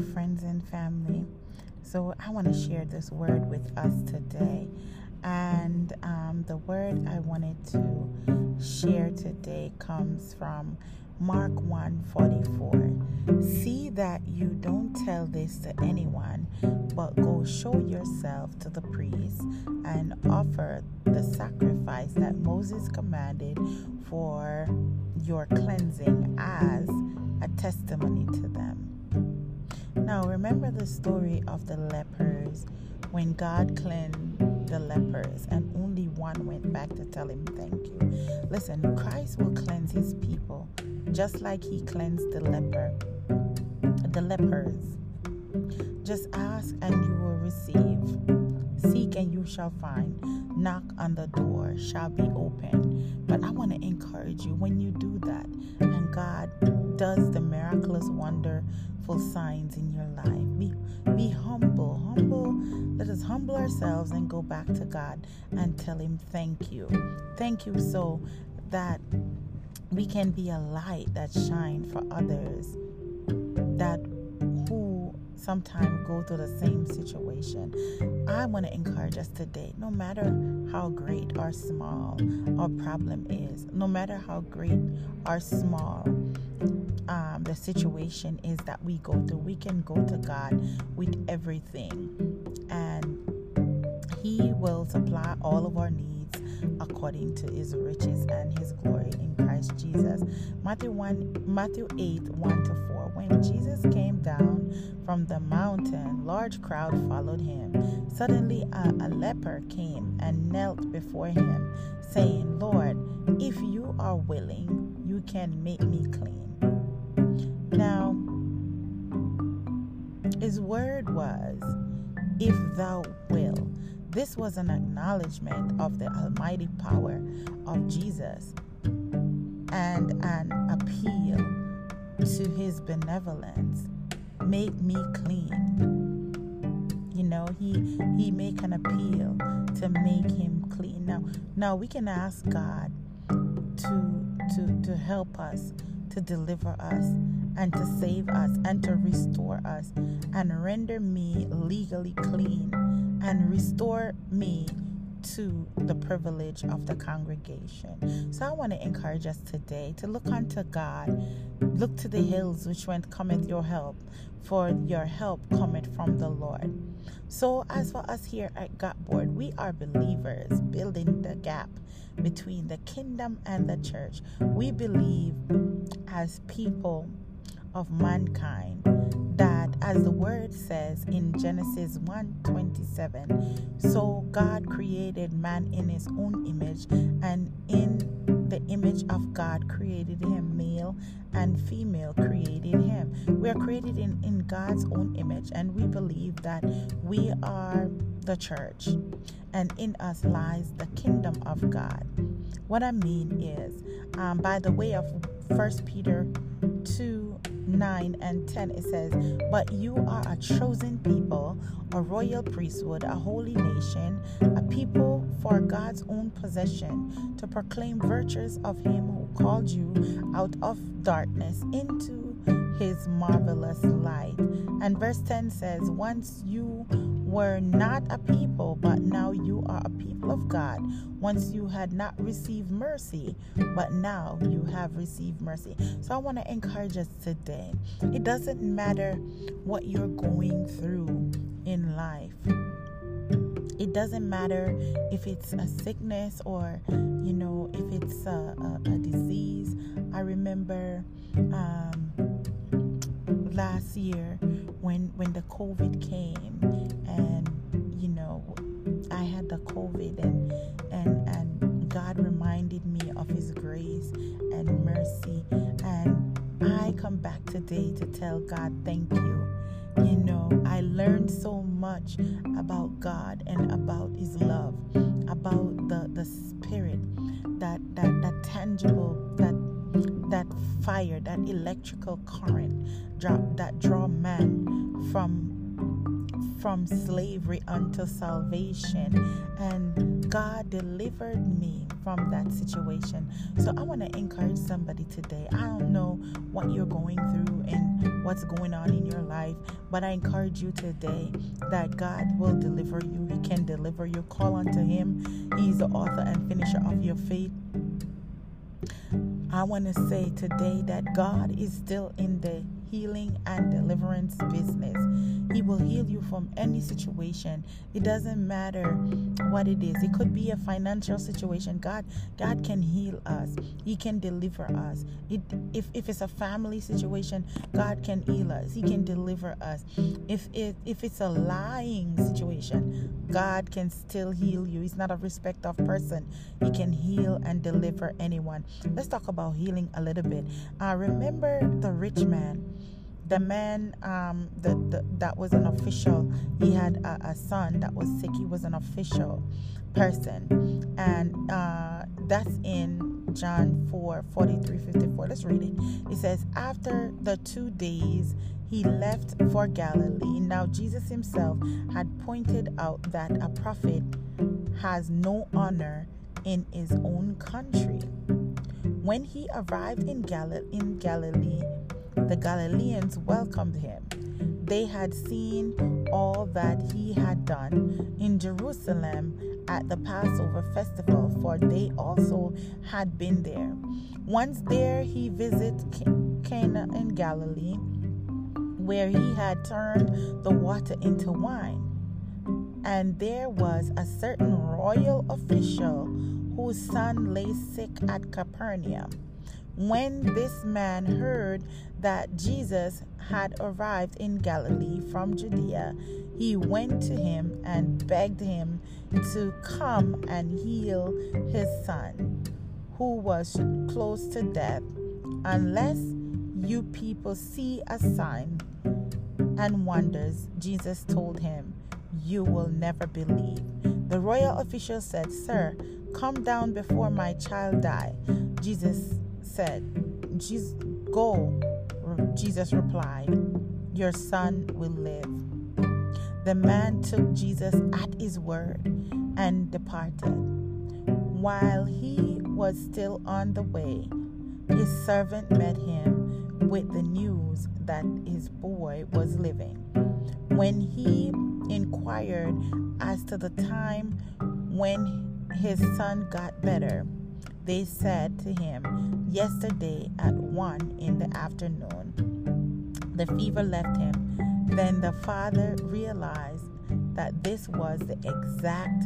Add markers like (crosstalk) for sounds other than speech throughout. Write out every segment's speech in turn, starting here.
Friends and family. So, I want to share this word with us today. And um, the word I wanted to share today comes from Mark 1:44. See that you don't tell this to anyone, but go show yourself to the priest and offer the sacrifice that Moses commanded for your cleansing as a testimony to them. Now, remember the story of the lepers when God cleansed the lepers and only one went back to tell him thank you. Listen, Christ will cleanse his people just like he cleansed the leper, the lepers. Just ask and you will receive. Seek and you shall find. Knock on the door shall be open. But I want to encourage you when you do that and God does the miraculous, wonderful signs in your life. Be be humble, humble. Let us humble ourselves and go back to God and tell Him thank you. Thank you so that we can be a light that shine for others that who sometimes go through the same situation. I want to encourage us today, no matter how great or small our problem is, no matter how great or small um, the situation is that we go through, we can go to God with everything, and He will supply all of our needs according to His riches and His glory in Christ Jesus. Matthew one, Matthew eight one to four. When Jesus came down from the mountain, large crowd followed him. Suddenly, a, a leper came and knelt before him, saying, "Lord, if you are willing, you can make me clean." Now, his word was, if thou will. This was an acknowledgement of the almighty power of Jesus and an appeal to his benevolence. Make me clean. You know, he he make an appeal to make him clean. Now now we can ask God to to to help us to deliver us and to save us and to restore us and render me legally clean and restore me to the privilege of the congregation. So I want to encourage us today to look unto God, look to the hills which went cometh your help, for your help cometh from the Lord. So as for us here at God Board, we are believers building the gap between the kingdom and the church. We believe as people of mankind that as the word says in Genesis 1:27 so God created man in his own image and in the image of God created him male and female created him. We are created in, in God's own image and we believe that we are the church and in us lies the kingdom of God. What I mean is um, by the way of First Peter 2 9 and 10, it says, But you are a chosen people, a royal priesthood, a holy nation, a people for God's own possession, to proclaim virtues of Him who called you out of darkness into His marvelous light. And verse 10 says, Once you were not a people, but now you are a people of God. Once you had not received mercy, but now you have received mercy. So I want to encourage us today. It doesn't matter what you're going through in life. It doesn't matter if it's a sickness or, you know, if it's a, a, a disease. I remember um, last year when when the COVID came, and you know, I had the COVID, and and and God reminded me of His grace and mercy, and I come back today to tell God thank you. You know, I learned so much about God and about His love, about the the Spirit, that that that tangible that fire, that electrical current that draw man from from slavery unto salvation. And God delivered me from that situation. So I want to encourage somebody today. I don't know what you're going through and what's going on in your life. But I encourage you today that God will deliver you. He can deliver you. Call unto Him. He's the author and finisher of your faith. I want to say today that God is still in the healing and deliverance business. He will heal you from any situation. It doesn't matter what it is. It could be a financial situation. God God can heal us. He can deliver us. It, if if it's a family situation, God can heal us. He can deliver us. If it if it's a lying situation, God can still heal you. He's not a respect of person. He can heal and deliver anyone. Let's talk about healing a little bit. Uh, remember the rich man the man um, the, the, that was an official he had a, a, son that was sick. He was an official person. And uh, that's in john 4 43 54 let's read it. It says after the two days he left for galilee. Now jesus himself had pointed out that a prophet has no honor in his own country. When he arrived in, Gal- in galilee the Galileans welcomed him. They had seen all that he had done in Jerusalem at the Passover festival, for they also had been there. Once there, he visited Cana in Galilee, where he had turned the water into wine. And there was a certain royal official whose son lay sick at Capernaum. When this man heard that Jesus had arrived in Galilee from Judea, he went to him and begged him to come and heal his son, who was close to death, unless you people see a sign and wonders. Jesus told him, You will never believe. The royal official said, Sir, come down before my child die. Jesus said, Jesus, Go Jesus replied, Your son will live. The man took Jesus at his word and departed. While he was still on the way, his servant met him with the news that his boy was living. When he inquired as to the time when his son got better, they said to him, Yesterday at one in the afternoon. The fever left him. Then the father realized that this was the exact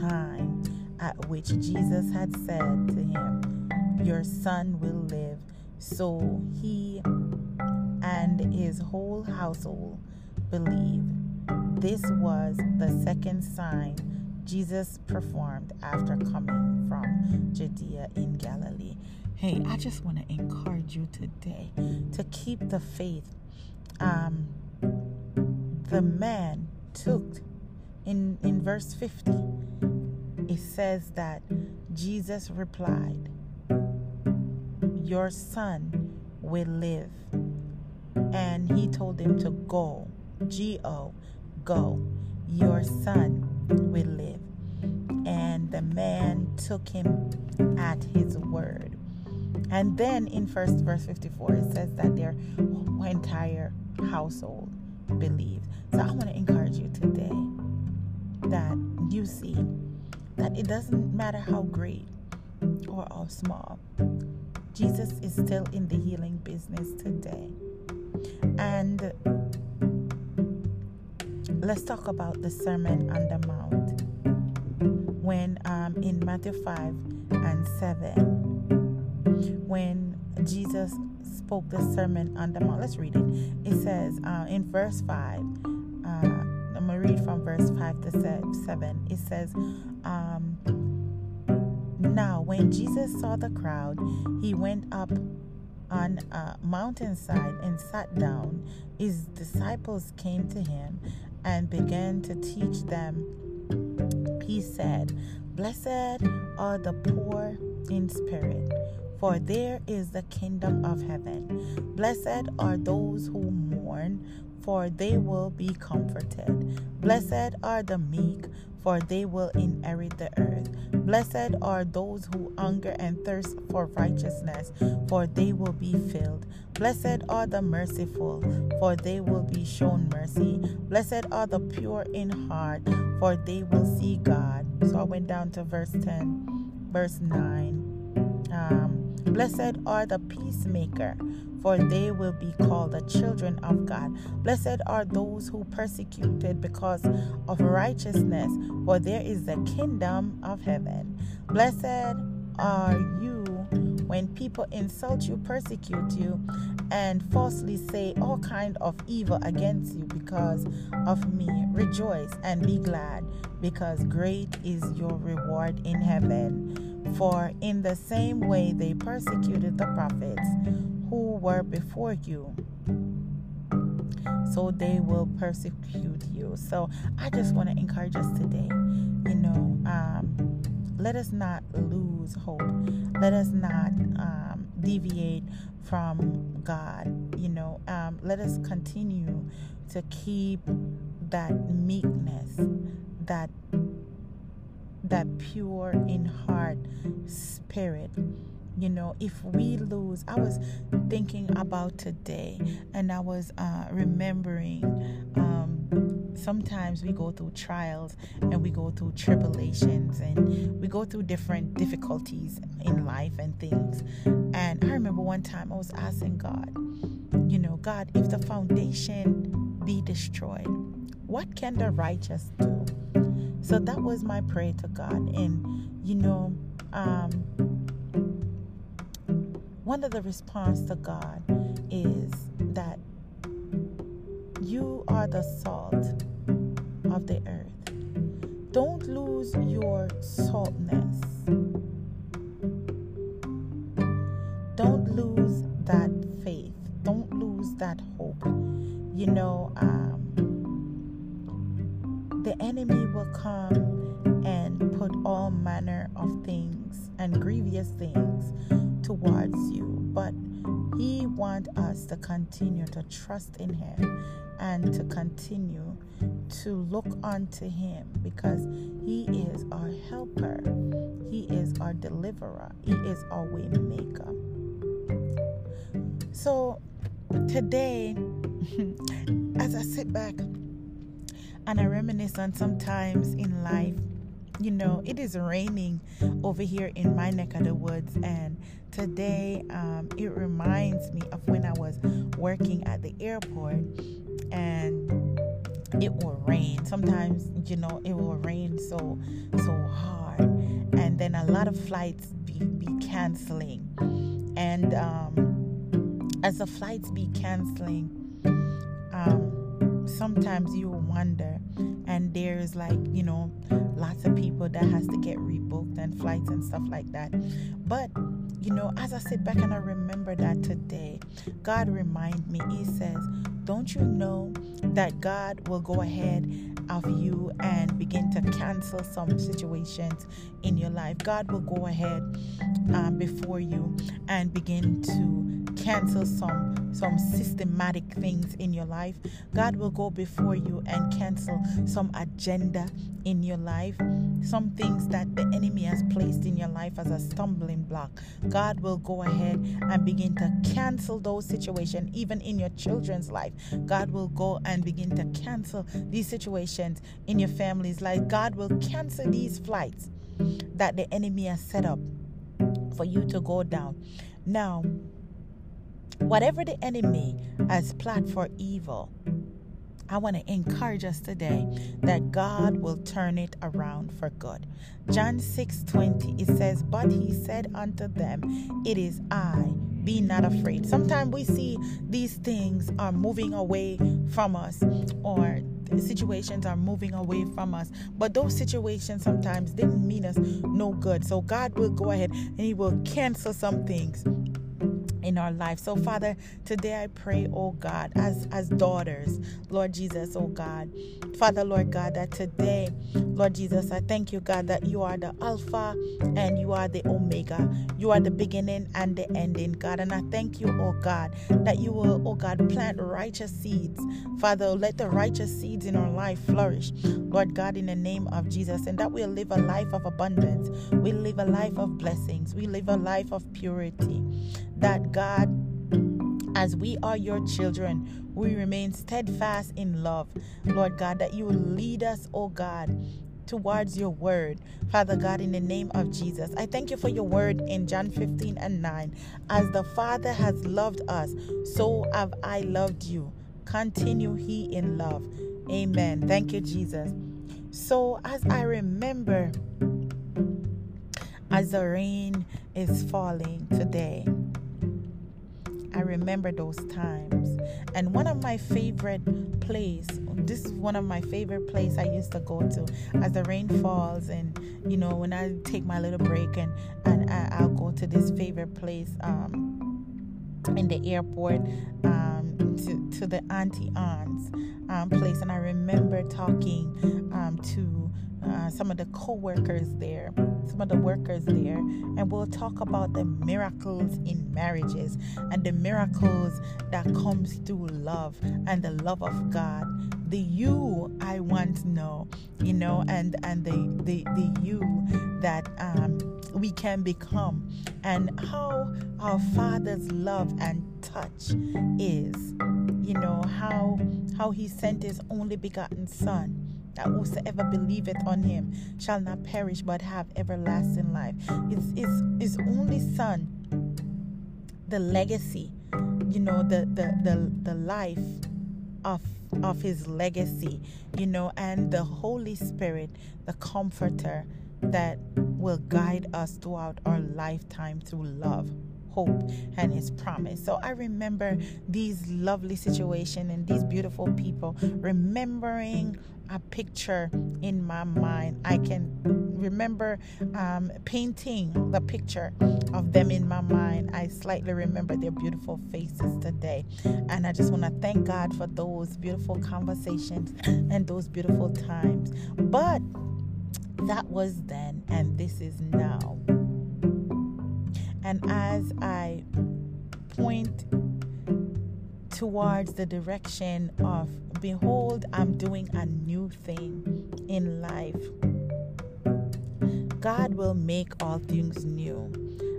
time at which Jesus had said to him, Your son will live. So he and his whole household believed. This was the second sign Jesus performed after coming from Judea in Galilee. Hey, I just want to encourage you today to keep the faith. Um, the man took in in verse 50 it says that Jesus replied your son will live and he told him to go G O go your son will live. And the man took him at his word. And then in first verse 54, it says that their entire household believed. So I want to encourage you today that you see that it doesn't matter how great or how small, Jesus is still in the healing business today. And let's talk about the Sermon on the Mount. When um, in Matthew 5 and 7, when Jesus spoke the Sermon on the Mount, let's read it. It says uh, in verse 5, uh, I'm going to read from verse 5 to 7. It says, um, Now, when Jesus saw the crowd, he went up on a mountainside and sat down. His disciples came to him and began to teach them, he said, Blessed are the poor in spirit, for there is the kingdom of heaven. Blessed are those who mourn, for they will be comforted. Blessed are the meek, for they will inherit the earth. Blessed are those who hunger and thirst for righteousness, for they will be filled. Blessed are the merciful, for they will be shown mercy. Blessed are the pure in heart, for they will see God. So I went down to verse 10, verse 9. Um, Blessed are the peacemaker, for they will be called the children of God. Blessed are those who persecuted because of righteousness, for there is the kingdom of heaven. Blessed are you when people insult you, persecute you, and falsely say all kind of evil against you because of me. Rejoice and be glad, because great is your reward in heaven. For in the same way they persecuted the prophets who were before you, so they will persecute you. So I just want to encourage us today, you know, um, let us not lose hope. Let us not um, deviate from God. You know, um, let us continue to keep that meekness, that that pure in heart spirit. You know if we lose i was thinking about today and i was uh, remembering um, sometimes we go through trials and we go through tribulations and we go through different difficulties in life and things. And i remember one time i was asking god you know god if the foundation be destroyed what can the righteous do so that was my prayer to God. And, you know, um, one of the response to God is that you are the salt of the earth. Don't lose your saltness. Don't lose the enemy will come and put all manner of things and grievous things towards you but he wants us to continue to trust in him and to continue to look unto him because he is our helper. He is our deliverer. He is our way maker. So today (laughs) as i sit back and I reminisce on sometimes in life. You know, it is raining over here in my neck of the woods, and today um, it reminds me of when I was working at the airport and it will rain. Sometimes, you know, it will rain so so hard, and then a lot of flights be, be canceling. And um, as the flights be canceling, sometimes you wonder and there's like you know lots of people that has to get rebooked and flights and stuff like that. But you know as i sit back and i remember that today god remind me he says don't you know that god will go ahead of you and begin to cancel some situations in your life? God will go ahead um, before you and begin to cancel some some systematic things in your life. God will go before you and cancel some agenda in your life, some things that the enemy has placed in your life as a stumbling block. God will go ahead and begin to cancel those situations, even in your children's life. God will go and begin to cancel these situations in your family's life. God will cancel these flights that the enemy has set up for you to go down. Now, Whatever the enemy has planned for evil, I want to encourage us today that God will turn it around for good. John 6 20, it says, But he said unto them, It is I, be not afraid. Sometimes we see these things are moving away from us, or situations are moving away from us. But those situations sometimes didn't mean us no good. So God will go ahead and He will cancel some things in our life. So Father, today I pray, oh God, as as daughters, Lord Jesus, oh God. Father, Lord God, that today, Lord Jesus, I thank you, God, that you are the Alpha and you are the Omega. You are the beginning and the ending, God. And I thank you, oh God, that you will, oh God, plant righteous seeds. Father, let the righteous seeds in our life flourish, Lord God, in the name of Jesus, and that we'll live a life of abundance. We live a life of blessings. We live a life of purity that God, as we are your children, we remain steadfast in love. Lord God, that you will lead us, oh God, towards your word. Father God, in the name of Jesus, I thank you for your word in John 15 and 9. As the Father has loved us, so have I loved you. Continue he in love. Amen. Thank you, Jesus. So, as I remember, as the rain is falling today, I remember those times. And one of my favorite place, this is one of my favorite place I used to go to as the rain falls and you know when I take my little break and and I, will go to this favorite place um, in the airport um, to, to the Auntie Anne's um, place and I remember talking um, to some of the co-workers there some of the workers there and we'll talk about the miracles in marriages and the miracles that comes through love and the love of god. The you i want to know you know and and the the, the you that um, we can become and how our father's love and touch is you know how how he sent his only begotten son that whosoever believeth on him shall not perish but have everlasting life. It's his, his only son, the legacy, you know, the, the, the, the life of of his legacy, you know, and the Holy Spirit, the comforter that will guide us throughout our lifetime through love hope and his promise. So I remember these lovely situations and these beautiful people, remembering a picture in my mind. I can remember um, painting the picture of them in my mind. I slightly remember their beautiful faces today. And I just want to thank God for those beautiful conversations and those beautiful times. But that was then, and this is now. And as I point towards the direction of, Behold, I'm doing a new thing in life, God will make all things new.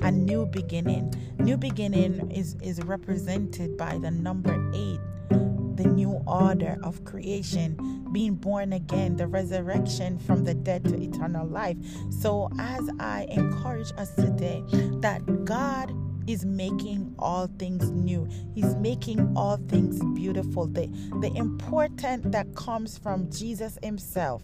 A new beginning. New beginning is, is represented by the number eight, order of creation, being born again, the resurrection from the dead to eternal life. So, as I encourage us today, that God is making all things new. He's making all things beautiful. The, the important that comes from Jesus Himself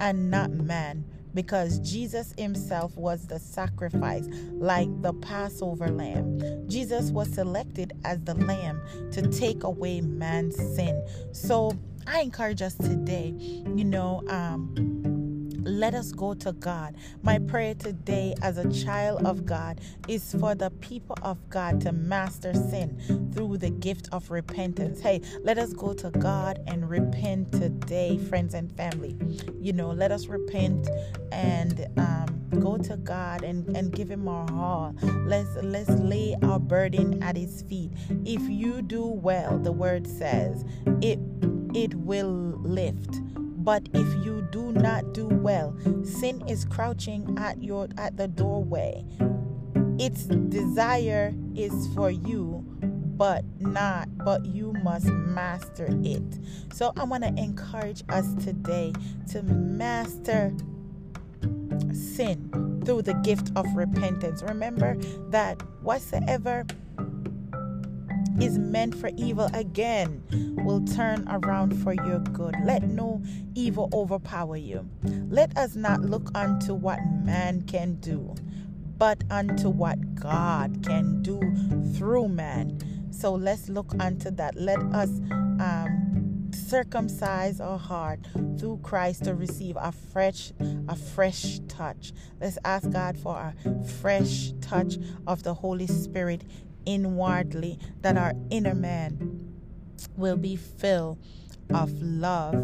and not man. Because Jesus Himself was the sacrifice, like the Passover lamb. Jesus was selected as the lamb to take away man's sin. So I encourage us today, you know, um, let us go to God. My prayer today, as a child of God, is for the people of God to master sin through the gift of repentance. Hey, let us go to God and repent today, friends and family. You know, let us repent and um, go to God and, and give Him our all. Let's let's lay our burden at His feet. If you do well, the Word says it it will lift but if you do not do well, sin is crouching at your at the doorway. Its desire is for you, but not, but you must master it. So I want to encourage us today to master sin through the gift of repentance. Remember that whatsoever is meant for evil again will turn around for your good. Let no evil overpower you. Let us not look unto what man can do, but unto what God can do through man. So let's look unto that. Let us um, circumcise our heart through Christ to receive a fresh, a fresh touch. Let's ask God for a fresh touch of the Holy Spirit inwardly, that our inner man will be filled of love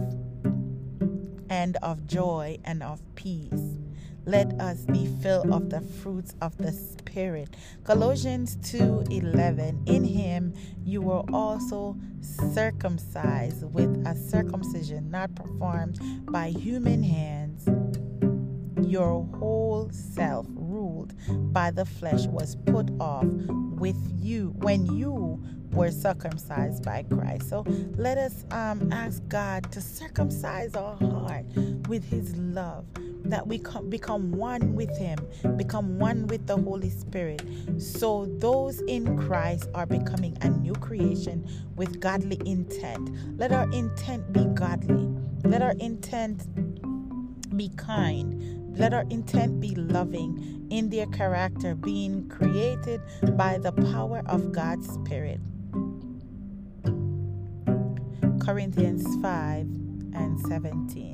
and of joy and of peace. Let us be filled of the fruits of the spirit. Colossians 2:11 In him you were also circumcised with a circumcision not performed by human hands. Your whole self ruled by the flesh was put off with you when you were circumcised by Christ. So let us um, ask God to circumcise our heart with His love, that we come, become one with Him, become one with the Holy Spirit. So those in Christ are becoming a new creation with godly intent. Let our intent be godly. Let our intent be kind. Let our intent be loving in their character, being created by the power of God's Spirit. Corinthians 5 and 17.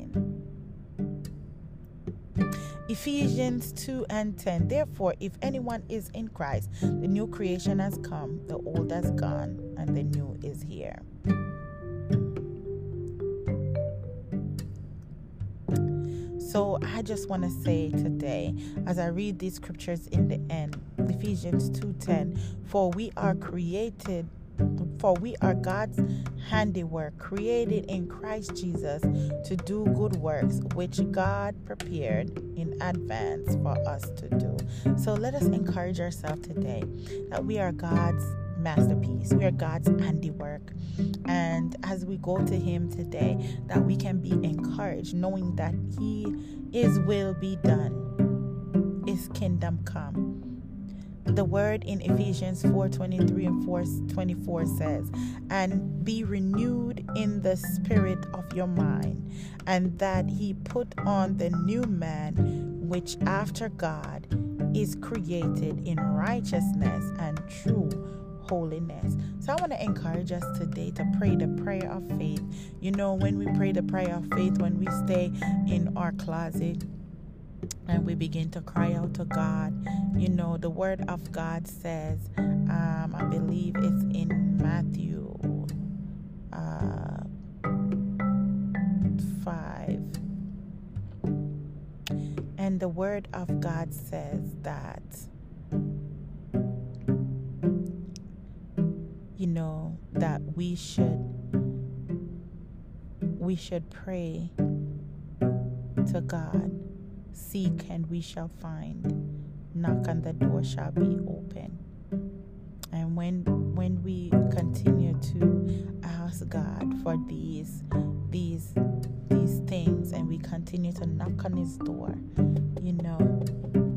Ephesians 2 and 10. Therefore, if anyone is in Christ, the new creation has come, the old has gone, and the new is here. So I just want to say today, as I read these scriptures in the end, Ephesians 2:10, for we are created for we are God's handiwork, created in Christ Jesus to do good works, which God prepared in advance for us to do. So let us encourage ourselves today that we are God's masterpiece. We are God's handiwork. And as we go to Him today, that we can be encouraged, knowing that He is will be done, His kingdom come the word in Ephesians 4:23 and 4:24 says, "And be renewed in the spirit of your mind, and that he put on the new man which after God is created in righteousness and true holiness. So I want to encourage us today to pray the prayer of faith. You know, when we pray the prayer of faith, when we stay in our closet, and we begin to cry out to God. You know, the Word of God says, um, I believe it's in Matthew uh, 5. And the Word of God says that, know, that we should we should pray to God Seek and we shall find. Knock and the door shall be open. And when when we continue to ask God for these these these things and we continue to knock on his door, you know,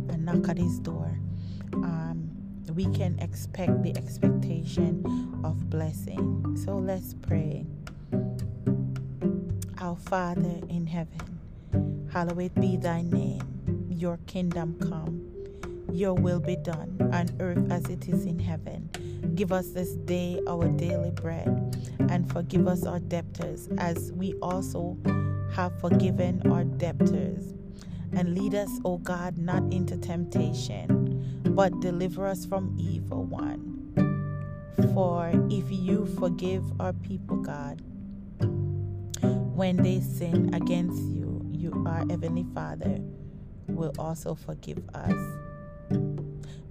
and knock at his door, um, we can expect the expectation of blessing. So let's pray. Our Father in heaven Hallowed be thy name, your kingdom come, your will be done on earth as it is in heaven. Give us this day our daily bread, and forgive us our debtors as we also have forgiven our debtors. And lead us, O God, not into temptation, but deliver us from evil one. For if you forgive our people, God, when they sin against you, you, our Heavenly Father, will also forgive us.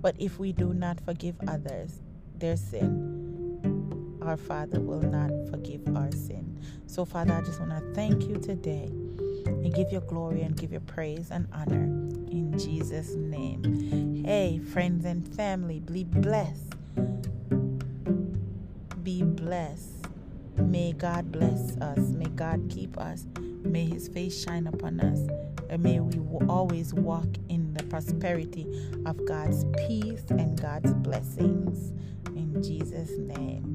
But if we do not forgive others their sin, our Father will not forgive our sin. So, Father, I just want to thank you today and give your glory and give your praise and honor in Jesus' name. Hey, friends and family, be blessed. Be blessed. May God bless us. May God keep us. May his face shine upon us. And may we always walk in the prosperity of God's peace and God's blessings. In Jesus' name.